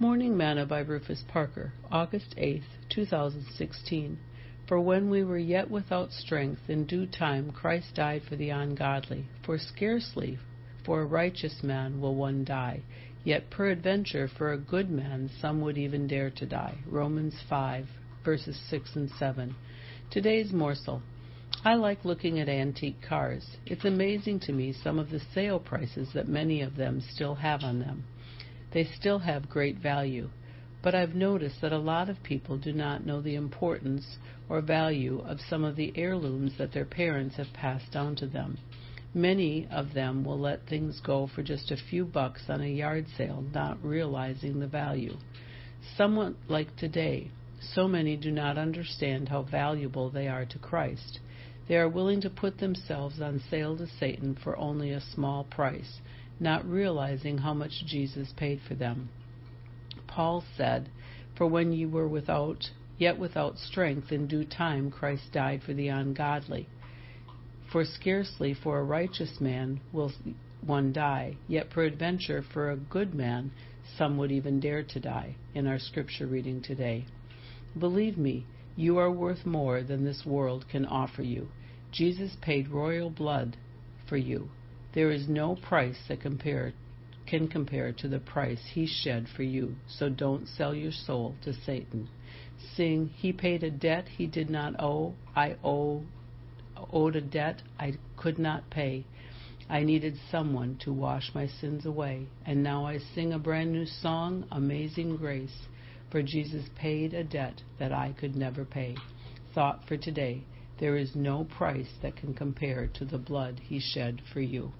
Morning Manna by Rufus Parker, August 8, 2016. For when we were yet without strength, in due time Christ died for the ungodly. For scarcely for a righteous man will one die, yet peradventure for a good man some would even dare to die. Romans 5, verses 6 and 7. Today's morsel. I like looking at antique cars. It's amazing to me some of the sale prices that many of them still have on them. They still have great value. But I've noticed that a lot of people do not know the importance or value of some of the heirlooms that their parents have passed down to them. Many of them will let things go for just a few bucks on a yard sale, not realizing the value. Somewhat like today, so many do not understand how valuable they are to Christ. They are willing to put themselves on sale to Satan for only a small price, not realizing how much Jesus paid for them. Paul said, For when you were without, yet without strength, in due time Christ died for the ungodly. For scarcely for a righteous man will one die, yet peradventure for a good man some would even dare to die, in our scripture reading today. Believe me, you are worth more than this world can offer you. Jesus paid royal blood for you. There is no price that compare, can compare to the price he shed for you, so don't sell your soul to Satan. Sing, He paid a debt he did not owe. I owe, owed a debt I could not pay. I needed someone to wash my sins away, and now I sing a brand new song, Amazing Grace, for Jesus paid a debt that I could never pay. Thought for today. There is no price that can compare to the blood he shed for you.